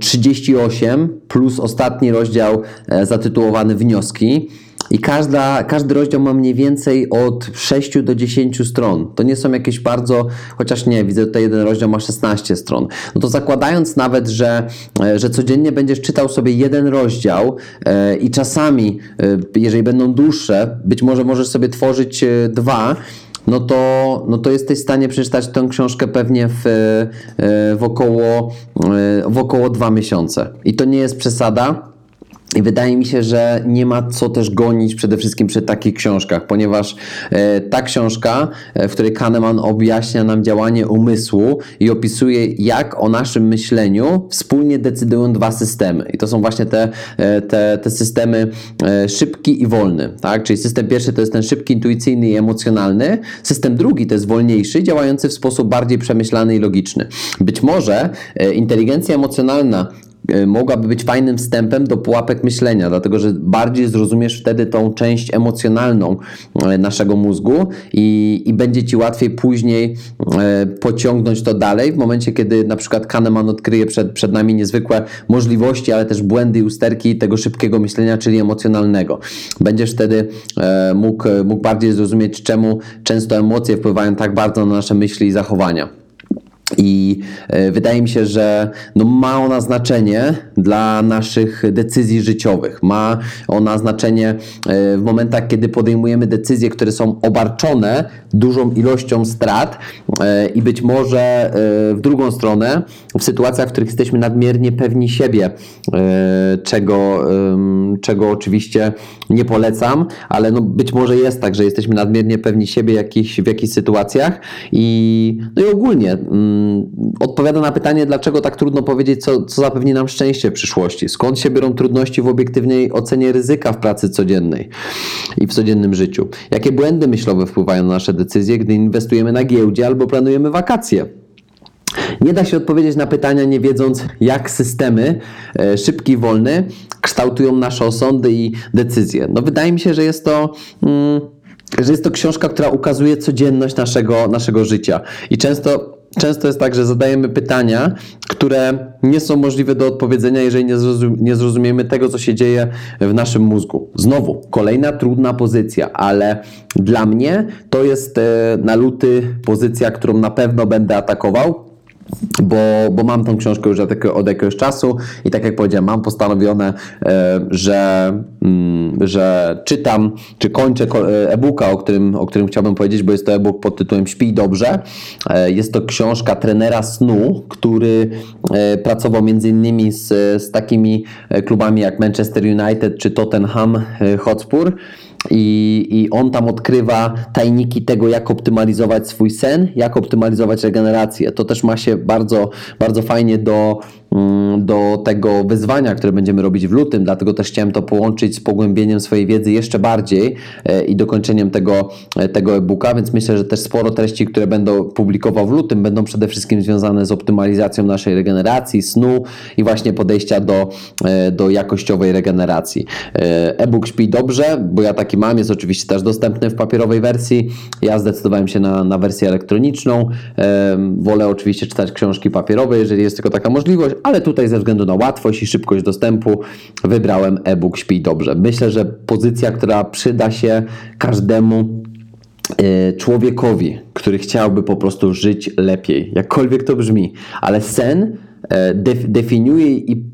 38 mm, plus ostatni rozdział zatytułowany Wnioski. I każda, każdy rozdział ma mniej więcej od 6 do 10 stron. To nie są jakieś bardzo, chociaż nie, widzę tutaj jeden rozdział ma 16 stron. No to zakładając nawet, że, e, że codziennie będziesz czytał sobie jeden rozdział e, i czasami, e, jeżeli będą dłuższe, być może możesz sobie tworzyć dwa, no to, no to jesteś w stanie przeczytać tę książkę pewnie w, w, około, w około dwa miesiące. I to nie jest przesada. I wydaje mi się, że nie ma co też gonić przede wszystkim przy takich książkach, ponieważ e, ta książka, e, w której Kahneman objaśnia nam działanie umysłu i opisuje, jak o naszym myśleniu wspólnie decydują dwa systemy. I to są właśnie te, e, te, te systemy szybki i wolny. Tak? Czyli system pierwszy to jest ten szybki, intuicyjny i emocjonalny. System drugi to jest wolniejszy, działający w sposób bardziej przemyślany i logiczny. Być może inteligencja emocjonalna mogłaby być fajnym wstępem do pułapek myślenia, dlatego że bardziej zrozumiesz wtedy tą część emocjonalną e, naszego mózgu i, i będzie ci łatwiej później e, pociągnąć to dalej, w momencie, kiedy na przykład Kahneman odkryje przed, przed nami niezwykłe możliwości, ale też błędy i usterki tego szybkiego myślenia, czyli emocjonalnego. Będziesz wtedy mógł, mógł bardziej zrozumieć, czemu często emocje wpływają tak bardzo na nasze myśli i zachowania. I e, wydaje mi się, że no ma ona znaczenie dla naszych decyzji życiowych. Ma ona znaczenie e, w momentach, kiedy podejmujemy decyzje, które są obarczone dużą ilością strat e, i być może w drugą stronę, w sytuacjach, w których jesteśmy nadmiernie pewni siebie, czego, czego oczywiście nie polecam, ale no być może jest tak, że jesteśmy nadmiernie pewni siebie jakichś, w jakichś sytuacjach i, no i ogólnie mm, odpowiada na pytanie, dlaczego tak trudno powiedzieć, co, co zapewni nam szczęście w przyszłości. Skąd się biorą trudności w obiektywnej ocenie ryzyka w pracy codziennej i w codziennym życiu? Jakie błędy myślowe wpływają na nasze decyzje, gdy inwestujemy na giełdzie albo planujemy wakacje? Nie da się odpowiedzieć na pytania, nie wiedząc, jak systemy e, szybki i wolny kształtują nasze osądy i decyzje. No, wydaje mi się, że jest to. Mm, że jest to książka, która ukazuje codzienność naszego, naszego życia. I często często jest tak, że zadajemy pytania, które nie są możliwe do odpowiedzenia, jeżeli nie, zrozum nie zrozumiemy tego, co się dzieje w naszym mózgu. Znowu, kolejna trudna pozycja, ale dla mnie to jest e, na luty pozycja, którą na pewno będę atakował bo, bo mam tą książkę już od jakiegoś czasu i tak jak powiedziałem, mam postanowione, e, że, mm, że czytam, czy kończę e, e-booka, o którym, o którym chciałbym powiedzieć, bo jest to e-book pod tytułem Śpij dobrze. E, jest to książka trenera snu, który pracował między innymi z, z takimi klubami jak Manchester United czy Tottenham Hotspur i, i on tam odkrywa tajniki tego, jak optymalizować swój sen, jak optymalizować regenerację. To też ma się bardzo, bardzo fajnie do, do tego wyzwania, które będziemy robić w lutym, dlatego też chciałem to połączyć z pogłębieniem swojej wiedzy jeszcze bardziej e, i dokończeniem tego, e, tego e-booka, więc myślę, że też sporo treści, które będę publikował w lutym, będą przede wszystkim związane z optymalizacją naszej regeneracji, snu i właśnie podejścia do, e, do jakościowej regeneracji. E-book śpi dobrze, bo ja taki mam, jest oczywiście też dostępny w papierowej wersji. Ja zdecydowałem się na, na wersję elektroniczną. Wolę oczywiście czytać książki papierowe, jeżeli jest tylko taka możliwość, ale tutaj ze względu na łatwość i szybkość dostępu wybrałem e-book Śpij Dobrze. Myślę, że pozycja, która przyda się każdemu e, człowiekowi, który chciałby po prostu żyć lepiej, jakkolwiek to brzmi, ale sen e, definiuje i,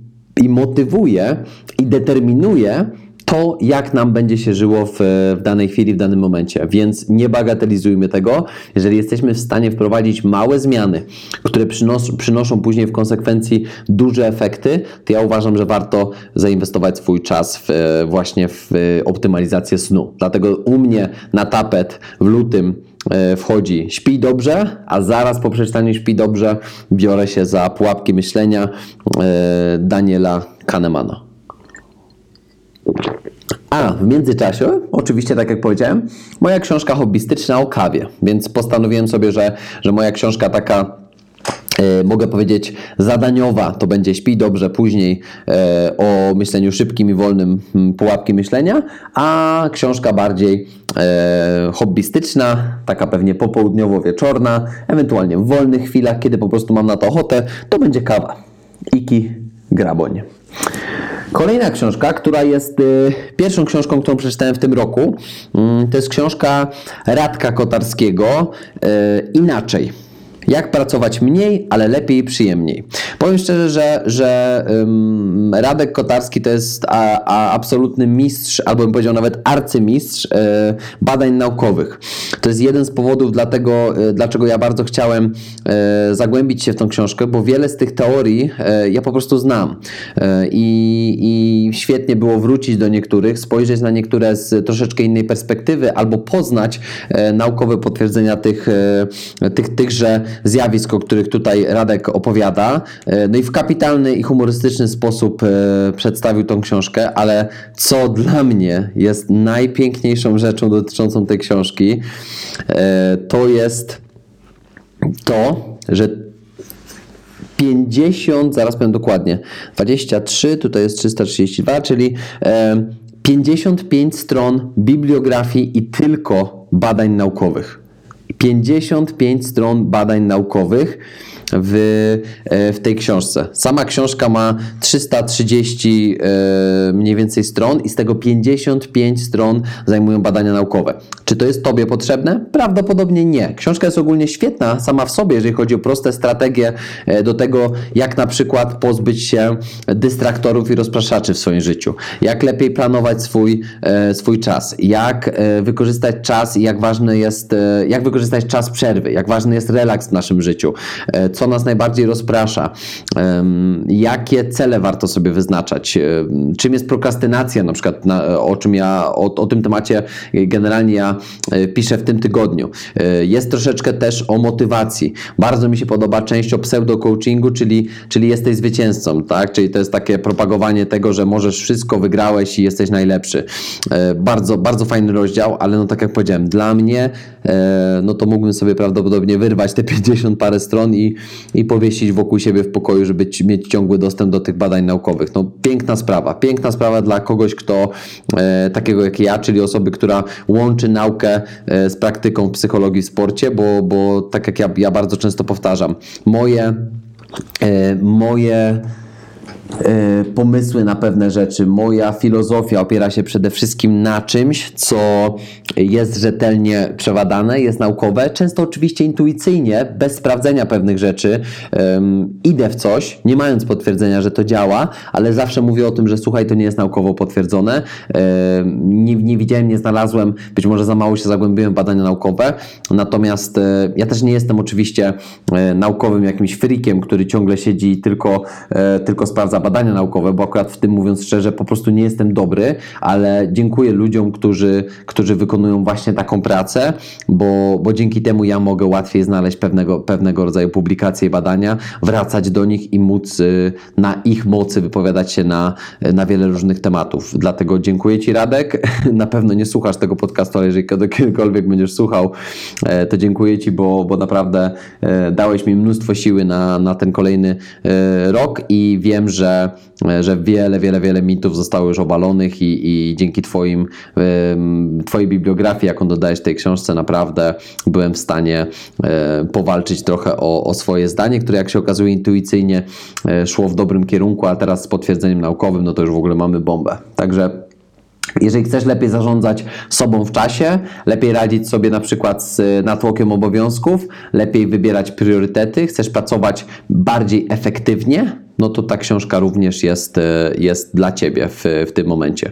i motywuje i determinuje to, jak nam będzie się żyło w, w danej chwili, w danym momencie. Więc nie bagatelizujmy tego. Jeżeli jesteśmy w stanie wprowadzić małe zmiany, które przynos przynoszą później w konsekwencji duże efekty, to ja uważam, że warto zainwestować swój czas w, właśnie w optymalizację snu. Dlatego u mnie na tapet w lutym e, wchodzi śpi dobrze, a zaraz po przeczytaniu śpi dobrze biorę się za pułapki myślenia e, Daniela Kahnemana. A w międzyczasie, oczywiście, tak jak powiedziałem, moja książka hobbystyczna o kawie, więc postanowiłem sobie, że, że moja książka taka e, mogę powiedzieć, zadaniowa, to będzie śpi dobrze później e, o myśleniu szybkim i wolnym, m, pułapki myślenia, a książka bardziej e, hobbystyczna, taka pewnie popołudniowo-wieczorna, ewentualnie w wolnych chwilach, kiedy po prostu mam na to ochotę, to będzie kawa. Iki Graboń. Kolejna książka, która jest y, pierwszą książką, którą przeczytałem w tym roku, mm, to jest książka Radka Kotarskiego y, Inaczej. Jak pracować mniej, ale lepiej i przyjemniej. Powiem szczerze, że, że ym, Radek Kotarski to jest a, a absolutny mistrz, albo bym powiedział nawet arcymistrz y, badań naukowych. To jest jeden z powodów, dlatego, y, dlaczego ja bardzo chciałem y, zagłębić się w tą książkę, bo wiele z tych teorii ja po prostu znam. I, I świetnie było wrócić do niektórych, spojrzeć na niektóre z troszeczkę innej perspektywy, albo poznać e, naukowe potwierdzenia tych, e, tych, tychże zjawisk, o których tutaj Radek opowiada. E, No i w kapitalny i humorystyczny sposób e, przedstawił tą książkę, ale co dla mnie jest najpiękniejszą rzeczą dotyczącą tej książki, e, to jest to, że 50, zaraz powiem dokładnie, 23, tutaj jest 332, czyli e, 55 stron bibliografii i tylko badań naukowych. 55 stron badań naukowych w, e, w tej książce. Sama książka ma 330 e, mniej więcej stron i z tego 55 stron zajmują badania naukowe. Czy to jest Tobie potrzebne? Prawdopodobnie nie. Książka jest ogólnie świetna sama w sobie, jeżeli chodzi o proste strategie e, do tego, jak na przykład pozbyć się dystraktorów i rozpraszaczy w swoim życiu, jak lepiej planować swój, swój czas, jak wykorzystać czas i jak ważny jest, jak wykorzystać czas przerwy, jak ważny jest relaks w naszym życiu, e, co nas najbardziej rozprasza, jakie cele warto sobie wyznaczać, czym jest prokrastynacja, na przykład, o czym ja, o, o tym temacie generalnie ja e, piszę w tym tygodniu. E, Jest troszeczkę też o motywacji. Bardzo mi się podoba część o pseudo-coachingu, czyli, czyli jesteś zwycięzcą, tak? Czyli to jest takie propagowanie tego, że możesz wszystko, wygrałeś i jesteś najlepszy. E, Bardzo, bardzo fajny rozdział, ale no tak jak powiedziałem, dla mnie no to mógłbym sobie prawdopodobnie wyrwać te 50 parę stron i, i powiesić wokół siebie w pokoju, żeby mieć ciągły dostęp do tych badań naukowych. No piękna sprawa, piękna sprawa dla kogoś, kto e, takiego jak ja, czyli osoby, która łączy naukę e, z praktyką w psychologii w sporcie, bo, bo tak jak ja, ja bardzo często powtarzam, moje, e, moje pomysły na pewne rzeczy. Moja filozofia opiera się przede wszystkim na czymś, co jest rzetelnie przebadane, jest naukowe, często oczywiście intuicyjnie, bez sprawdzenia pewnych rzeczy. Idę w coś, nie mając potwierdzenia, że to działa, ale zawsze mówię o tym, że słuchaj, to nie jest naukowo potwierdzone. Nie, nie widziałem, nie znalazłem, być może za mało się zagłębiłem w badania naukowe, natomiast e, ja też nie jestem oczywiście e, naukowym jakimś frikiem, który ciągle siedzi i tylko, tylko sprawdza badania naukowe, bo akurat w tym mówiąc szczerze, po prostu nie jestem dobry, ale dziękuję ludziom, którzy, którzy wykonują właśnie taką pracę, bo, bo dzięki temu ja mogę łatwiej znaleźć pewnego, pewnego rodzaju publikacje i badania, wracać do nich i móc y, na ich mocy wypowiadać się na, na wiele różnych tematów. Dlatego dziękuję Ci Radek. [LAUGHS] Na pewno nie słuchasz tego podcastu, ale jeżeli kiedykolwiek będziesz słuchał, e, to dziękuję Ci, bo, bo naprawdę e, dałeś mi mnóstwo siły na, na ten kolejny e, rok i wiem, że, że wiele, wiele, wiele mitów zostało już obalonych i, i dzięki twoim, Twojej bibliografii, jaką dodajesz tej książce, naprawdę byłem w stanie e, powalczyć trochę o, o swoje zdanie, które jak się okazuje intuicyjnie e, szło w dobrym kierunku, a teraz z potwierdzeniem naukowym, no to już w ogóle mamy bombę. Także jeżeli chcesz lepiej zarządzać sobą w czasie, lepiej radzić sobie na przykład z natłokiem obowiązków, lepiej wybierać priorytety, chcesz pracować bardziej efektywnie, no to ta książka również jest, e, jest dla Ciebie w, w tym momencie.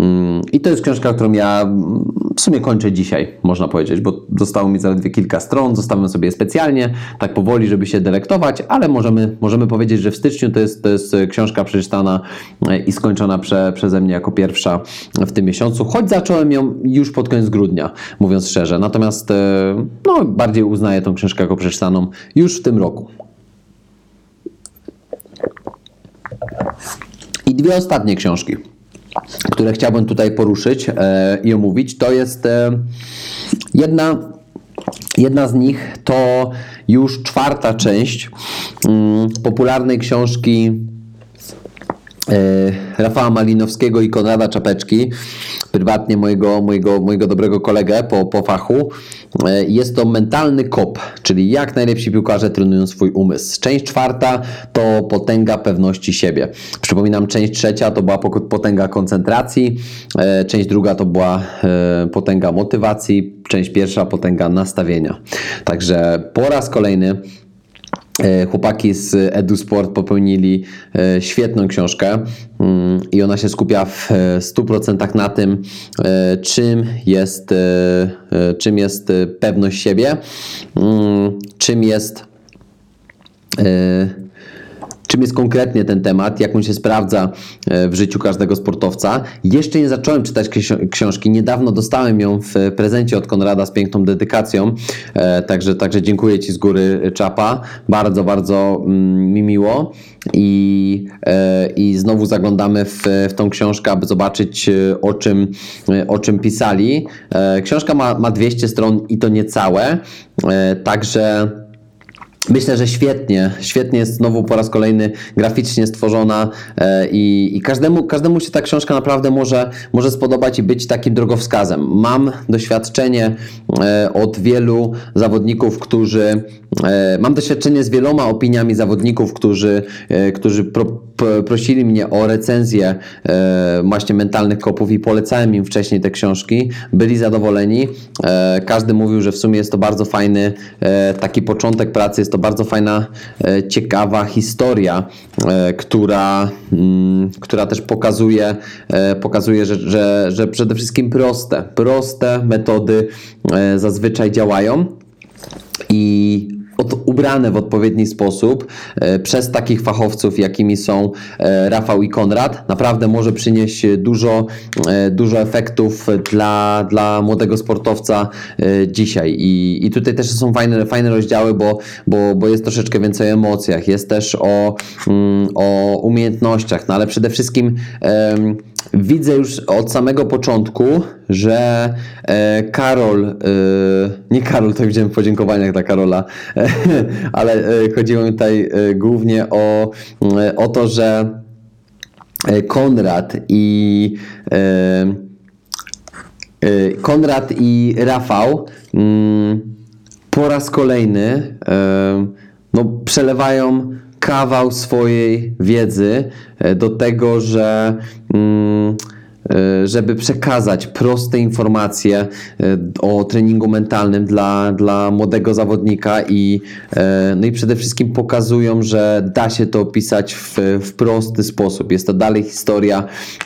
Mm, I to jest książka, którą ja mm, w sumie kończę dzisiaj, można powiedzieć, bo zostało mi zaledwie kilka stron, zostawiam sobie specjalnie, tak powoli, żeby się delektować, ale możemy, możemy powiedzieć, że w styczniu to jest, to jest książka przeczytana e, i skończona prze, przeze mnie jako pierwsza w tym miesiącu, choć zacząłem ją już pod koniec grudnia, mówiąc szczerze. Natomiast e, no, bardziej uznaję tą książkę jako przeczytaną już w tym roku. Dwie ostatnie książki. które chciałbym tutaj poruszyć e, i omówić, to jest e, jedna, jedna z nich to już czwarta część mm, popularnej książki Rafała Malinowskiego i Konrada Czapeczki, prywatnie mojego, mojego, mojego dobrego kolegę po, po fachu. E, Jest to mentalny kop, czyli jak najlepsi piłkarze trenują swój umysł. Część czwarta to potęga pewności siebie. Przypominam, część trzecia to była potęga koncentracji, e, część druga to była e, potęga motywacji, część pierwsza potęga nastawienia. Także po raz kolejny E, Chłopaki z EduSport popełnili e, świetną książkę mm, i ona się skupia w e, 100% na tym, e, czym jest, e, e, czym jest e, pewność siebie, mm, czym jest e, czym jest konkretnie ten temat, jak on się sprawdza e, w życiu każdego sportowca. Jeszcze nie zacząłem czytać ksi- książki, niedawno dostałem ją w prezencie od Konrada z piękną dedykacją, e, także, także dziękuję Ci z góry Czapa, bardzo, bardzo mm, mi miło. I, e, i znowu zaglądamy w, w tą książkę, aby zobaczyć o czym, o czym pisali. Książka ma, ma 200 stron i to niecałe, także Myślę, że świetnie, świetnie jest znowu po raz kolejny graficznie stworzona e, i, i każdemu, każdemu się ta książka naprawdę może, może spodobać i być takim drogowskazem. Mam doświadczenie e, od wielu zawodników, którzy e, mam doświadczenie z wieloma opiniami zawodników, którzy, którzy pro, prosili mnie o recenzję właśnie mentalnych kopów i polecałem im wcześniej te książki. Byli zadowoleni. Każdy mówił, że w sumie jest to bardzo fajny taki początek pracy, jest to bardzo fajna, e, ciekawa historia, e, która, mm, która też pokazuje, e, pokazuje że, że, że przede wszystkim proste, proste metody zazwyczaj działają. I od, ubrane w odpowiedni sposób e, przez takich fachowców, jakimi są e, Rafał i Konrad, naprawdę może przynieść dużo, e, dużo efektów dla, dla młodego sportowca dzisiaj. I, i tutaj też są fajne, fajne rozdziały, bo, bo, bo jest troszeczkę więcej o emocjach, jest też o, mm, o umiejętnościach, no ale przede wszystkim widzę już od samego początku, że e, Karol, e, nie Karol, to widziałem w podziękowaniach dla Karola, [LAUGHS] ale e, chodziło mi tutaj głównie o, o to, że Konrad i Konrad i Rafał mm, po raz kolejny no, przelewają kawał swojej wiedzy e, do tego, że mm, żeby przekazać proste informacje e, o treningu mentalnym dla, dla młodego zawodnika i, e, no i przede wszystkim pokazują, że da się to opisać w, w prosty sposób. Jest to dalej historia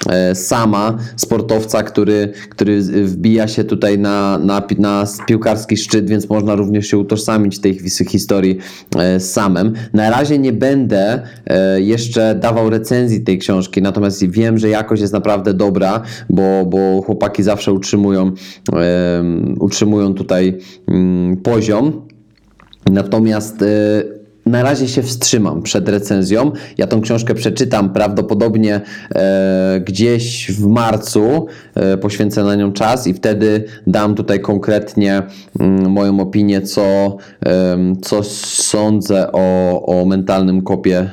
e, sama sportowca, który, który wbija się tutaj na, na, na piłkarski szczyt, więc można również się utożsamić tej his- historii e, samym. Na razie nie będę e, jeszcze dawał recenzji tej książki, natomiast wiem, że jakość jest naprawdę dobra, bo, bo chłopaki zawsze utrzymują, utrzymują tutaj mm, poziom. Natomiast e, na razie się wstrzymam przed recenzją. Ja tą książkę przeczytam prawdopodobnie e, gdzieś w marcu, e, poświęcę na nią czas i wtedy dam tutaj konkretnie mm, moją opinię, co, em, co sądzę o, o mentalnym kopie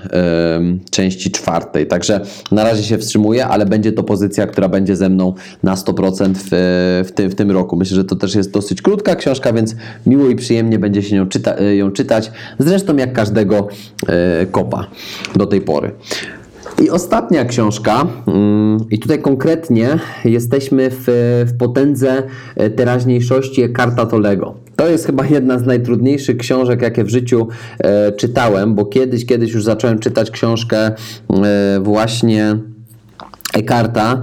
części czwartej. Także na razie się wstrzymuję, ale będzie to pozycja, która będzie ze mną na 100% w, w, tym, w tym roku. Myślę, że to też jest dosyć krótka książka, więc miło i przyjemnie będzie się ją, czyta, ją czytać. Zresztą jak każdego e, kopa do tej pory. I ostatnia książka, mm, i tutaj konkretnie jesteśmy w, w potędze e, teraźniejszości Ekarta Tolego. To jest chyba jedna z najtrudniejszych książek, jakie w życiu e, czytałem, bo kiedyś, kiedyś już zacząłem czytać książkę właśnie Ekarta,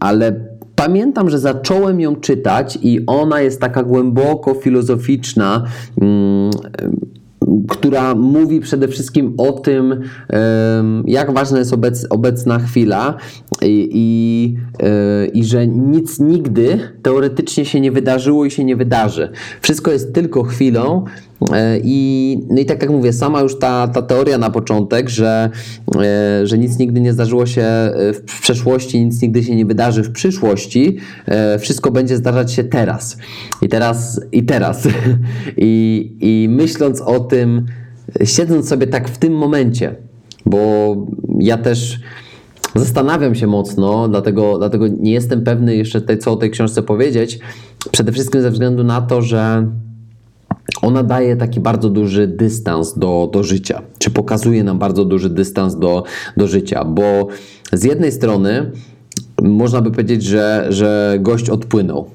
ale pamiętam, że zacząłem ją czytać i ona jest taka głęboko filozoficzna. Która mówi przede wszystkim o tym, jak ważna jest obec, obecna chwila i, i, e, i że nic nigdy teoretycznie się nie wydarzyło i się nie wydarzy. Wszystko jest tylko chwilą I, no i tak jak mówię, sama już ta, ta teoria na początek, że, e, że nic nigdy nie zdarzyło się w przeszłości, nic nigdy się nie wydarzy w przyszłości, wszystko będzie zdarzać się teraz. I teraz, i teraz. [LAUGHS] I, i myśląc o tym, siedząc sobie tak w tym momencie, bo ja też zastanawiam się mocno, dlatego, dlatego nie jestem pewny jeszcze tej, co o tej książce powiedzieć. Przede wszystkim ze względu na to, że ona daje taki bardzo duży dystans do, do życia, czy pokazuje nam bardzo duży dystans do, do życia, bo z jednej strony można by powiedzieć, że, że gość odpłynął.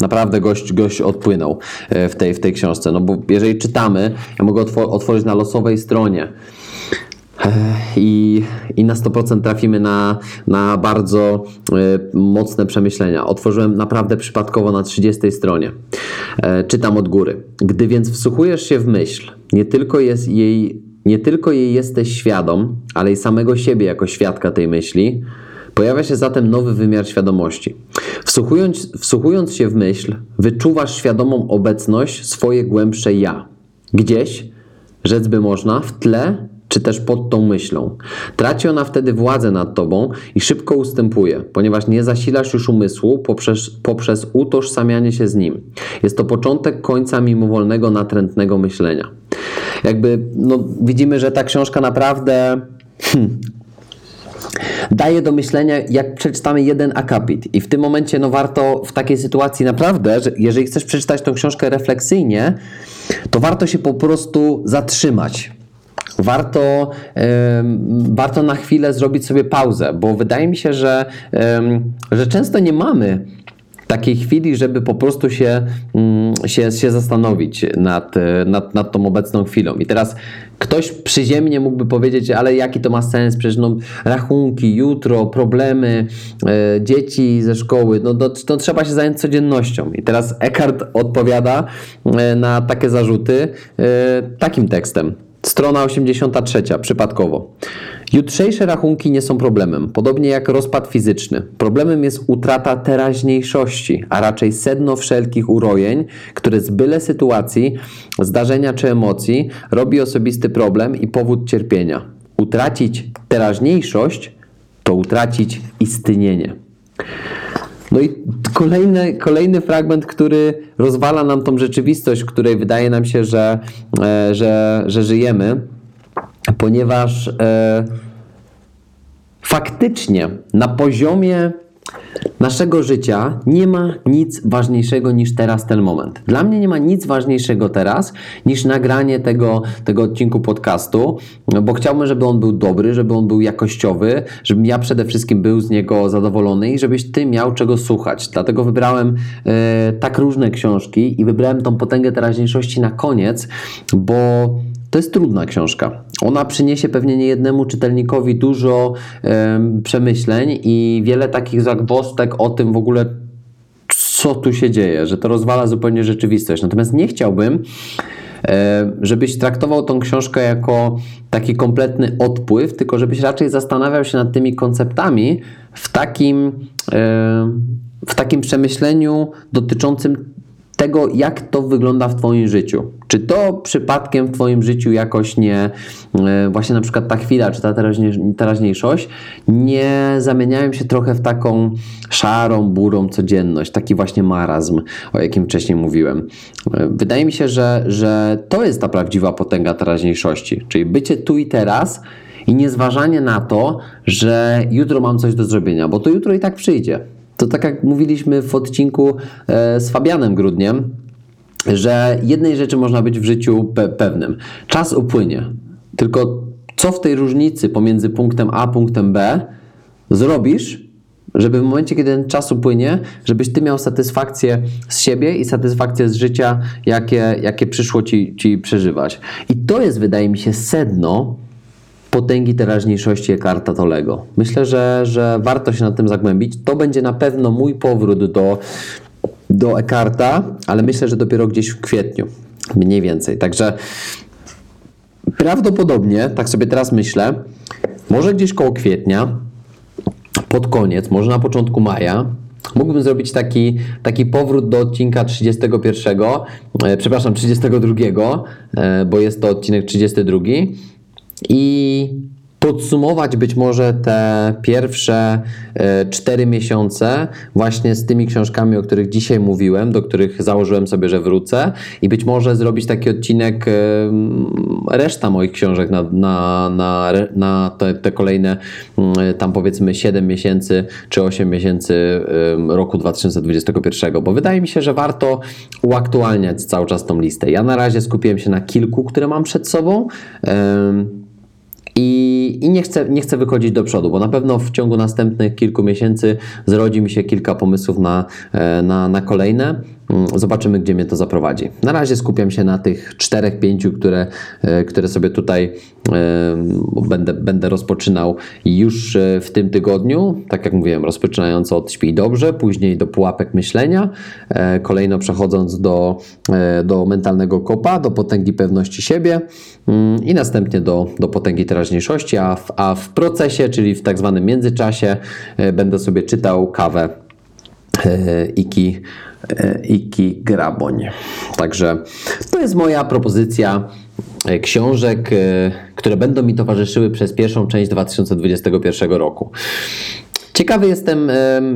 Naprawdę gość, gość odpłynął e, w tej, w tej książce. No bo jeżeli czytamy, ja mogę otworzyć na losowej stronie i, i na 100% trafimy na, na bardzo y, mocne przemyślenia. Otworzyłem naprawdę przypadkowo na 30 stronie. E, czytam od góry. Gdy więc wsłuchujesz się w myśl, nie tylko jest jej, nie tylko jej jesteś świadom, ale i samego siebie jako świadka tej myśli, Pojawia się zatem nowy wymiar świadomości. Wsłuchując, wsłuchując się w myśl, wyczuwasz świadomą obecność swoje głębsze ja. Gdzieś, rzec by można, w tle czy też pod tą myślą. Traci ona wtedy władzę nad tobą i szybko ustępuje, ponieważ nie zasilasz już umysłu poprzez, poprzez utożsamianie się z nim. Jest to początek końca mimowolnego, natrętnego myślenia. Jakby, no, widzimy, że ta książka naprawdę hmm, daje do myślenia, jak przeczytamy jeden akapit. I w tym momencie no, warto w takiej sytuacji naprawdę, że jeżeli chcesz przeczytać tą książkę refleksyjnie, to warto się po prostu zatrzymać warto, warto na chwilę zrobić sobie pauzę, bo wydaje mi się, że, że często nie mamy takiej chwili, żeby po prostu się, mm, się, się zastanowić nad, nad, nad tą obecną chwilą. I teraz ktoś przyziemnie mógłby powiedzieć, ale jaki to ma sens? Przecież no, rachunki, jutro, problemy, e, dzieci ze szkoły, no to, to, trzeba się zająć codziennością. I teraz Eckhart odpowiada e, na takie zarzuty e, takim tekstem. Strona 83, przypadkowo. Jutrzejsze rachunki nie są problemem, podobnie jak rozpad fizyczny. Problemem jest utrata teraźniejszości, a raczej sedno wszelkich urojeń, które z byle sytuacji, zdarzenia czy emocji robi osobisty problem i powód cierpienia. Utracić teraźniejszość to utracić istnienie. No i kolejny, kolejny fragment, który rozwala nam tą rzeczywistość, w której wydaje nam się, że, e, że, że żyjemy, ponieważ e, faktycznie na poziomie naszego życia nie ma nic ważniejszego niż teraz ten moment. Dla mnie nie ma nic ważniejszego teraz niż nagranie tego, tego odcinku podcastu, bo chciałbym, żeby on był dobry, żeby on był jakościowy, żebym ja przede wszystkim był z niego zadowolony i żebyś ty miał czego słuchać. Dlatego wybrałem e, tak różne książki i wybrałem tą potęgę teraźniejszości na koniec, bo to jest trudna książka. Ona przyniesie pewnie niejednemu czytelnikowi dużo przemyśleń i wiele takich zagwostek o tym w ogóle, co tu się dzieje, że to rozwala zupełnie rzeczywistość. Natomiast nie chciałbym, żebyś traktował tą książkę jako taki kompletny odpływ, tylko żebyś raczej zastanawiał się nad tymi konceptami w takim, w takim przemyśleniu dotyczącym tego, jak to wygląda w Twoim życiu. Czy to przypadkiem w Twoim życiu jakoś nie, e, właśnie na przykład ta chwila, czy ta teraźniejszość, nie zamieniają się trochę w taką szarą, burą codzienność, taki właśnie marazm, o jakim wcześniej mówiłem. E, wydaje mi się, że, że to jest ta prawdziwa potęga teraźniejszości, czyli bycie tu i teraz i niezważanie na to, że jutro mam coś do zrobienia, bo to jutro i tak przyjdzie. To tak jak mówiliśmy w odcinku e, z Fabianem Grudniem, że jednej rzeczy można być w życiu pe pewnym. Czas upłynie. Tylko co w tej różnicy pomiędzy punktem A a punktem B zrobisz, żeby w momencie, kiedy ten czas upłynie, żebyś ty miał satysfakcję z siebie i satysfakcję z życia, jakie, jakie przyszło ci, ci przeżywać. I to jest, wydaje mi się, sedno potęgi teraźniejszości Ekarta Tolego. Myślę, że, że warto się nad tym zagłębić. To będzie na pewno mój powrót do, do Ekarta, ale myślę, że dopiero gdzieś w kwietniu. Mniej więcej. Także prawdopodobnie, tak sobie teraz myślę, może gdzieś koło kwietnia, pod koniec, może na początku maja, mógłbym zrobić taki, taki powrót do odcinka 31, e, przepraszam, 32, e, bo jest to odcinek 32 i podsumować być może te pierwsze e, cztery miesiące właśnie z tymi książkami, o których dzisiaj mówiłem, do których założyłem sobie, że wrócę i być może zrobić taki odcinek e, reszta moich książek na, na, na, na te, te kolejne tam powiedzmy 7 miesięcy czy 8 miesięcy roku 2021, bo wydaje mi się, że warto uaktualniać cały czas tą listę. Ja na razie skupiłem się na kilku, które mam przed sobą. I, i nie, chcę, nie chcę wychodzić do przodu, bo na pewno w ciągu następnych kilku miesięcy zrodzi mi się kilka pomysłów na, e, na, na kolejne. Mm, zobaczymy, gdzie mnie to zaprowadzi. Na razie skupiam się na tych czterech, pięciu, które, e, które sobie tutaj e, będę, będę rozpoczynał już w tym tygodniu. Tak jak mówiłem, rozpoczynając od Śpij Dobrze, później do pułapek myślenia, kolejno przechodząc do, do mentalnego kopa, do potęgi pewności siebie mm, i następnie do, do potęgi teraźniejszości, a w, a w procesie, czyli w tak zwanym międzyczasie, będę sobie czytał kawę Iki E, Iki Graboń. Także to jest moja propozycja e, książek, e, które będą mi towarzyszyły przez pierwszą część 2021 roku. Ciekawy jestem,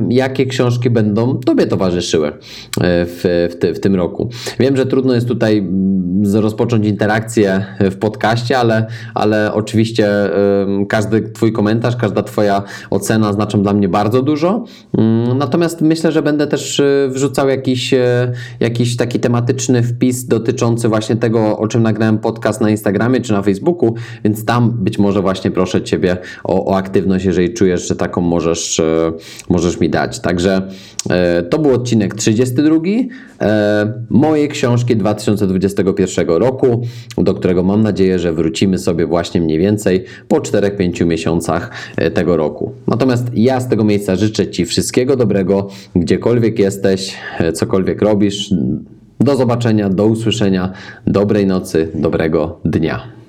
jakie książki będą Tobie towarzyszyły e, w, w, ty, w, tym roku. Wiem, że trudno jest tutaj mm, rozpocząć interakcję w podcaście, ale, ale oczywiście każdy Twój komentarz, każda Twoja ocena znaczą dla mnie bardzo dużo. Mm, natomiast myślę, że będę też e, wrzucał jakiś, e, jakiś taki tematyczny wpis dotyczący właśnie tego, o czym nagrałem podcast na Instagramie czy na Facebooku, więc tam być może właśnie proszę Ciebie o, o aktywność, jeżeli czujesz, że taką możesz możesz, e, możesz mi dać. Także e, to był odcinek 32 e, mojej książki 2021 roku, do którego mam nadzieję, że wrócimy sobie właśnie mniej więcej po 4-5 miesiącach tego roku. Natomiast ja z tego miejsca życzę Ci wszystkiego dobrego, gdziekolwiek jesteś, cokolwiek robisz. Do zobaczenia, do usłyszenia, dobrej nocy, dobrego dnia.